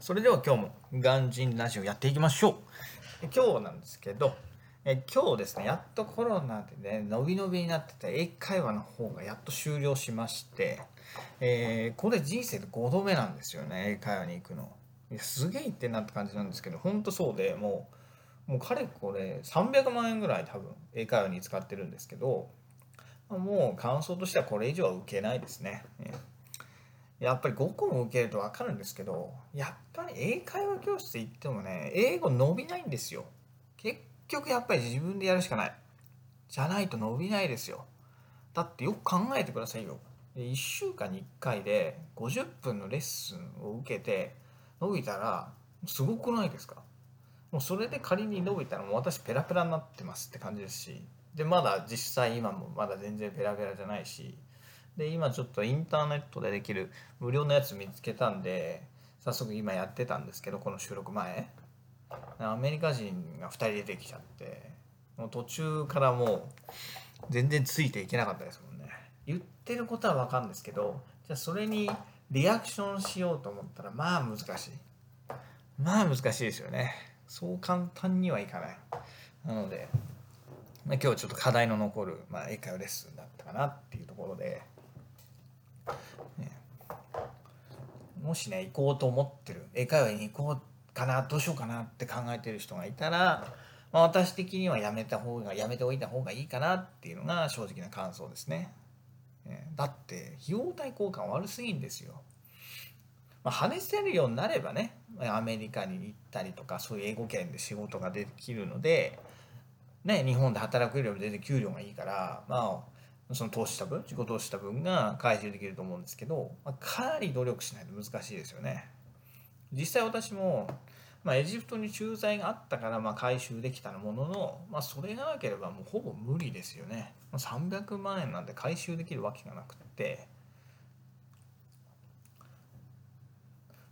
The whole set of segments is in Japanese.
それでは今日もガンジンラジオやっていきましょう。今日なんですけど、え今日ですね、やっとコロナでね、伸び伸びになってた英会話の方がやっと終了しまして、えー、これ人生で5度目なんですよね、英会話に行くの。いやすげえってなって感じなんですけど、ほんとそうでもう、もうかれこれ300万円ぐらい多分英会話に使ってるんですけど、もう感想としてはこれ以上は受けないですね。やっぱり5個も受けると分かるんですけどやっぱり英会話教室行ってもね英語伸びないんですよ。結局やっぱり自分でやるしかない。じゃないと伸びないですよ。だってよく考えてくださいよ。1週間に1回で50分のレッスンを受けて伸びたらすごくないですか。もうそれで仮に伸びたらもう私ペラペラになってますって感じですしでまだ実際今もまだ全然ペラペラじゃないしで今ちょっとインターネットでできる無料のやつ見つけたんで早速今やってたんですけどこの収録前。アメリカ人が2人出てきちゃってもう途中からもう全然ついていけなかったですもんね。言ってることは分かるんですけどじゃあそれにリアクションしようと思ったらまあ難しい。まあ難しいですよね。そう簡単にはいかない。なので、今日ちょっと課題の残る、まあ、英会話レッスンだったかなっていうところで。もしね行こうと思ってる英会話に行こうかなどうしようかなって考えてる人がいたら、まあ、私的にはやめた方がやめておいた方がいいかなっていうのが正直な感想ですね。だって費用対効果悪すぎんですよ。まあ、話せるようになればねアメリカに行ったりとかそういう英語圏で仕事ができるので、ね、日本で働くよりも全然給料がいいからまあその投資した分自己投資した分が回収できると思うんですけど、まあ、かなり努力しないと難しいですよね。実際私も、まあ、エジプトに駐在があったからまあ回収できたものの、まあ、それがなければもうほぼ無理ですよね。300万円なんて回収できるわけがなくて。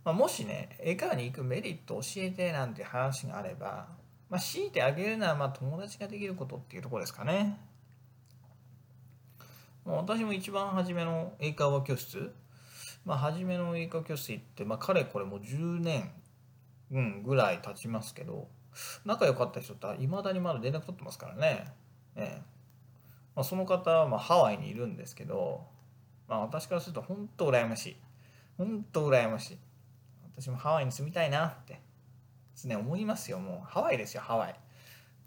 まあ、もしね英会話に行くメリット教えてなんて話があれば、まあ、強いてあげるのはまあ友達ができることっていうところですかね。私も一番初めの英会話教室、まあ、初めの英会話教室行って、まあ、かれこれもう10年、うん、ぐらい経ちますけど、仲良かった人といまだにまだ連絡取ってますからね。ええまあ、その方はまあハワイにいるんですけど、まあ、私からすると本当羨ましい。本当羨ましい。私もハワイに住みたいなって、ね、思いますよ。もうハワイですよ、ハワイ。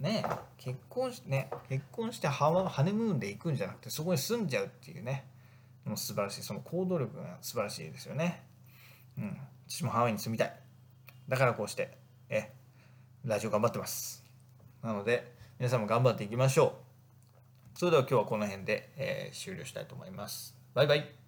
ね結婚してね結婚してハハネムーンで行くんじゃなくてそこに住んじゃうっていうね。もう素晴らしい。その行動力が素晴らしいですよね。うん。私もハワイに住みたい。だからこうしてえラジオ頑張ってます。なので皆さんも頑張っていきましょう。それでは今日はこの辺で、えー、終了したいと思います。バイバイ。